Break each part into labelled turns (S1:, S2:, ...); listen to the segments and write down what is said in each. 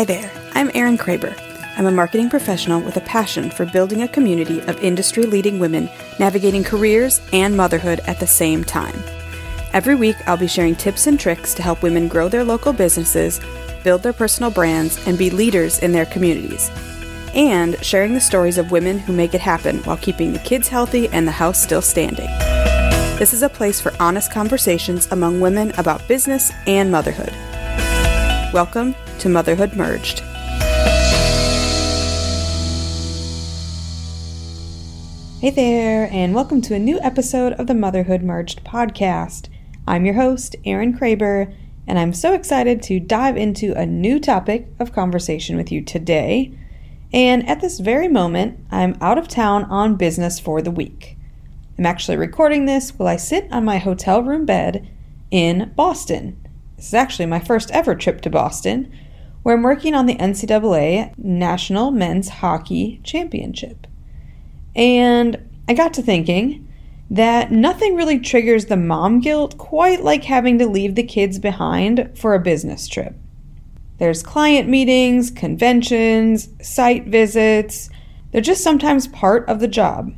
S1: Hi there, I'm Erin Kraber. I'm a marketing professional with a passion for building a community of industry leading women navigating careers and motherhood at the same time. Every week, I'll be sharing tips and tricks to help women grow their local businesses, build their personal brands, and be leaders in their communities. And sharing the stories of women who make it happen while keeping the kids healthy and the house still standing. This is a place for honest conversations among women about business and motherhood. Welcome to Motherhood Merged. Hey there, and welcome to a new episode of the Motherhood Merged podcast. I'm your host, Erin Kraber, and I'm so excited to dive into a new topic of conversation with you today. And at this very moment, I'm out of town on business for the week. I'm actually recording this while I sit on my hotel room bed in Boston. This is actually my first ever trip to Boston, where I'm working on the NCAA National Men's Hockey Championship. And I got to thinking that nothing really triggers the mom guilt quite like having to leave the kids behind for a business trip. There's client meetings, conventions, site visits. They're just sometimes part of the job.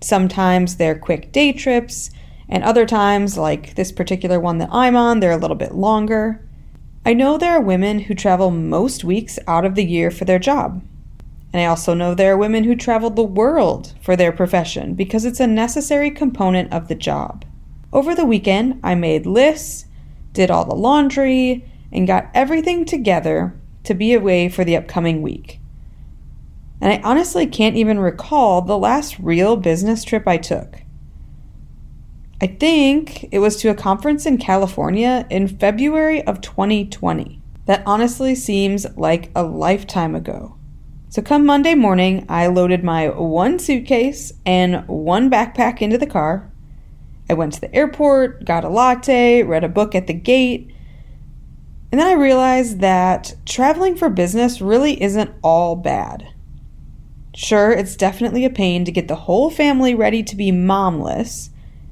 S1: Sometimes they're quick day trips, and other times, like this particular one that I'm on, they're a little bit longer. I know there are women who travel most weeks out of the year for their job. And I also know there are women who travel the world for their profession because it's a necessary component of the job. Over the weekend, I made lists, did all the laundry, and got everything together to be away for the upcoming week. And I honestly can't even recall the last real business trip I took. I think it was to a conference in California in February of 2020. That honestly seems like a lifetime ago. So, come Monday morning, I loaded my one suitcase and one backpack into the car. I went to the airport, got a latte, read a book at the gate, and then I realized that traveling for business really isn't all bad. Sure, it's definitely a pain to get the whole family ready to be momless,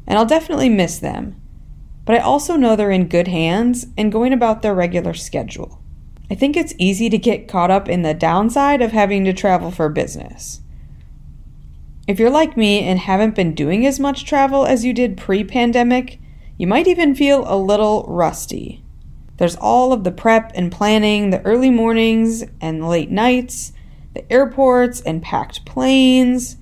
S1: and I'll definitely miss them. But I also know they're in good hands and going about their regular schedule. I think it's easy to get caught up in the downside of having to travel for business. If you're like me and haven't been doing as much travel as you did pre pandemic, you might even feel a little rusty. There's all of the prep and planning, the early mornings and late nights, the airports and packed planes.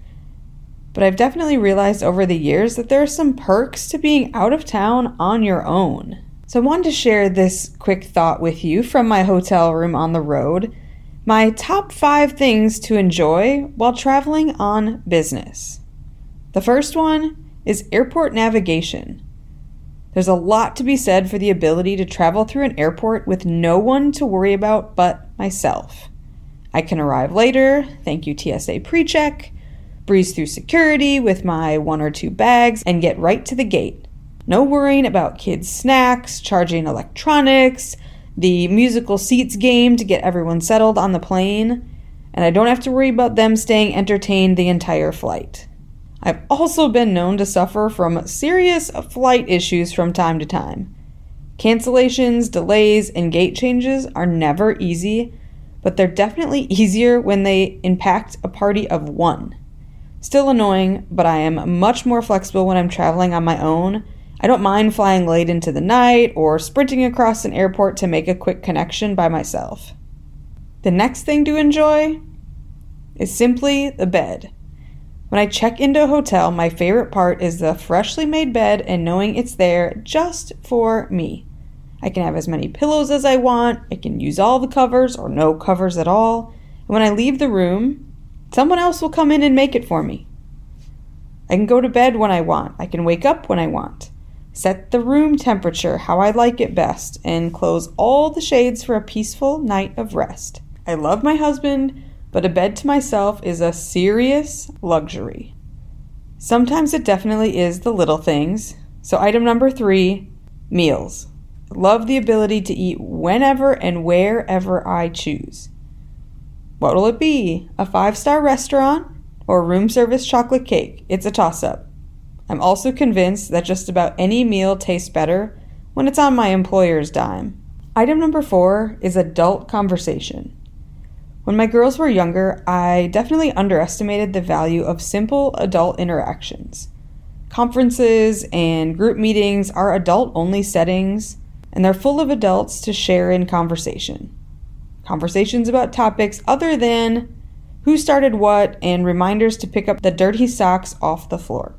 S1: But I've definitely realized over the years that there are some perks to being out of town on your own. So I wanted to share this quick thought with you from my hotel room on the road. My top five things to enjoy while traveling on business. The first one is airport navigation. There's a lot to be said for the ability to travel through an airport with no one to worry about but myself. I can arrive later, thank you TSA PreCheck, breeze through security with my one or two bags, and get right to the gate. No worrying about kids' snacks, charging electronics, the musical seats game to get everyone settled on the plane, and I don't have to worry about them staying entertained the entire flight. I've also been known to suffer from serious flight issues from time to time. Cancellations, delays, and gate changes are never easy, but they're definitely easier when they impact a party of one. Still annoying, but I am much more flexible when I'm traveling on my own. I don't mind flying late into the night or sprinting across an airport to make a quick connection by myself. The next thing to enjoy is simply the bed. When I check into a hotel, my favorite part is the freshly made bed and knowing it's there just for me. I can have as many pillows as I want. I can use all the covers or no covers at all. And when I leave the room, someone else will come in and make it for me. I can go to bed when I want. I can wake up when I want. Set the room temperature how I like it best and close all the shades for a peaceful night of rest. I love my husband, but a bed to myself is a serious luxury. Sometimes it definitely is the little things. So, item number three meals. Love the ability to eat whenever and wherever I choose. What will it be? A five star restaurant or room service chocolate cake? It's a toss up. I'm also convinced that just about any meal tastes better when it's on my employer's dime. Item number four is adult conversation. When my girls were younger, I definitely underestimated the value of simple adult interactions. Conferences and group meetings are adult only settings, and they're full of adults to share in conversation. Conversations about topics other than who started what and reminders to pick up the dirty socks off the floor.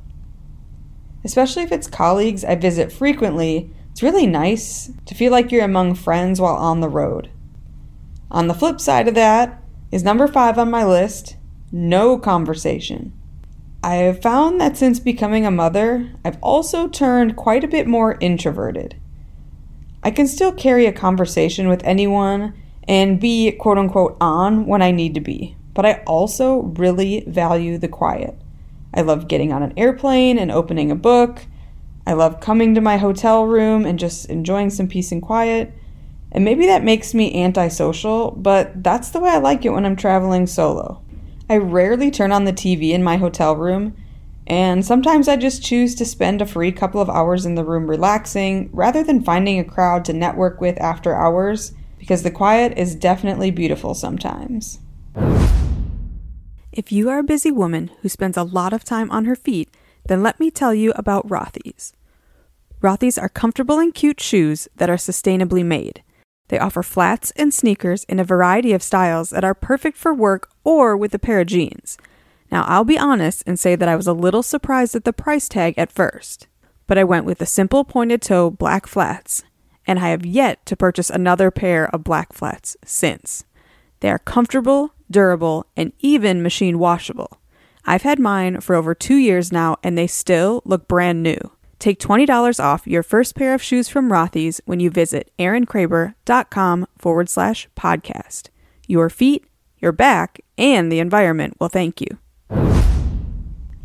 S1: Especially if it's colleagues I visit frequently it's really nice to feel like you're among friends while on the road. On the flip side of that is number five on my list no conversation. I have found that since becoming a mother, I've also turned quite a bit more introverted. I can still carry a conversation with anyone and be quote unquote on when I need to be, but I also really value the quiet. I love getting on an airplane and opening a book I love coming to my hotel room and just enjoying some peace and quiet. And maybe that makes me antisocial, but that's the way I like it when I'm traveling solo. I rarely turn on the TV in my hotel room, and sometimes I just choose to spend a free couple of hours in the room relaxing rather than finding a crowd to network with after hours, because the quiet is definitely beautiful sometimes.
S2: If you are a busy woman who spends a lot of time on her feet, then let me tell you about Rothy's. Rothy's are comfortable and cute shoes that are sustainably made. They offer flats and sneakers in a variety of styles that are perfect for work or with a pair of jeans. Now, I'll be honest and say that I was a little surprised at the price tag at first, but I went with the simple pointed toe black flats, and I have yet to purchase another pair of black flats since. They are comfortable, durable, and even machine washable. I've had mine for over two years now, and they still look brand new. Take $20 off your first pair of shoes from Rothy's when you visit erinkraber.com forward slash podcast. Your feet, your back, and the environment will thank you.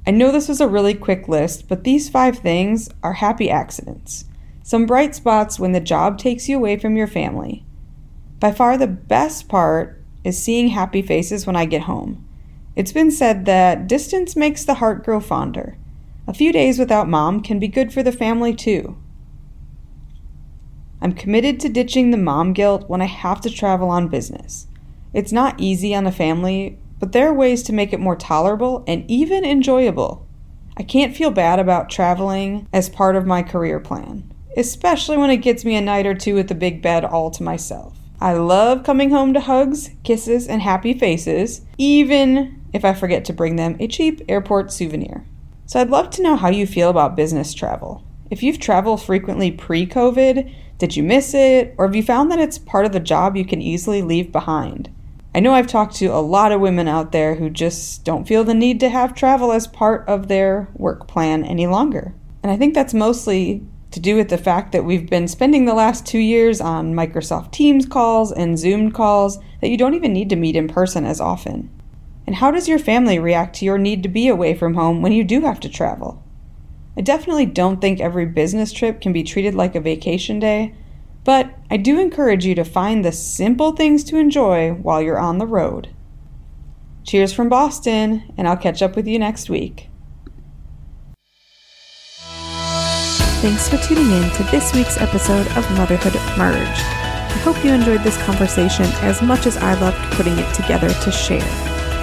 S1: I know this was a really quick list, but these five things are happy accidents. Some bright spots when the job takes you away from your family. By far the best part is seeing happy faces when I get home. It's been said that distance makes the heart grow fonder. A few days without mom can be good for the family too. I'm committed to ditching the mom guilt when I have to travel on business. It's not easy on the family, but there are ways to make it more tolerable and even enjoyable. I can't feel bad about traveling as part of my career plan, especially when it gets me a night or two at the big bed all to myself. I love coming home to hugs, kisses, and happy faces, even if I forget to bring them a cheap airport souvenir. So I'd love to know how you feel about business travel. If you've traveled frequently pre COVID, did you miss it? Or have you found that it's part of the job you can easily leave behind? I know I've talked to a lot of women out there who just don't feel the need to have travel as part of their work plan any longer. And I think that's mostly to do with the fact that we've been spending the last two years on Microsoft Teams calls and Zoom calls that you don't even need to meet in person as often. And how does your family react to your need to be away from home when you do have to travel? I definitely don't think every business trip can be treated like a vacation day, but I do encourage you to find the simple things to enjoy while you're on the road. Cheers from Boston, and I'll catch up with you next week.
S2: Thanks for tuning in to this week's episode of Motherhood Merge. I hope you enjoyed this conversation as much as I loved putting it together to share.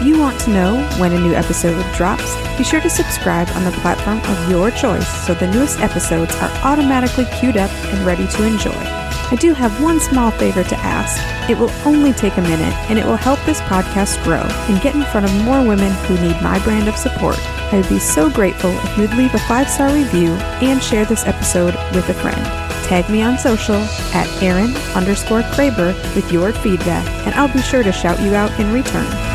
S2: If you want to know when a new episode drops, be sure to subscribe on the platform of your choice so the newest episodes are automatically queued up and ready to enjoy. I do have one small favor to ask. It will only take a minute and it will help this podcast grow and get in front of more women who need my brand of support. I would be so grateful if you would leave a five star review and share this episode with a friend. Tag me on social at Erin underscore Kraber with your feedback, and I'll be sure to shout you out in return.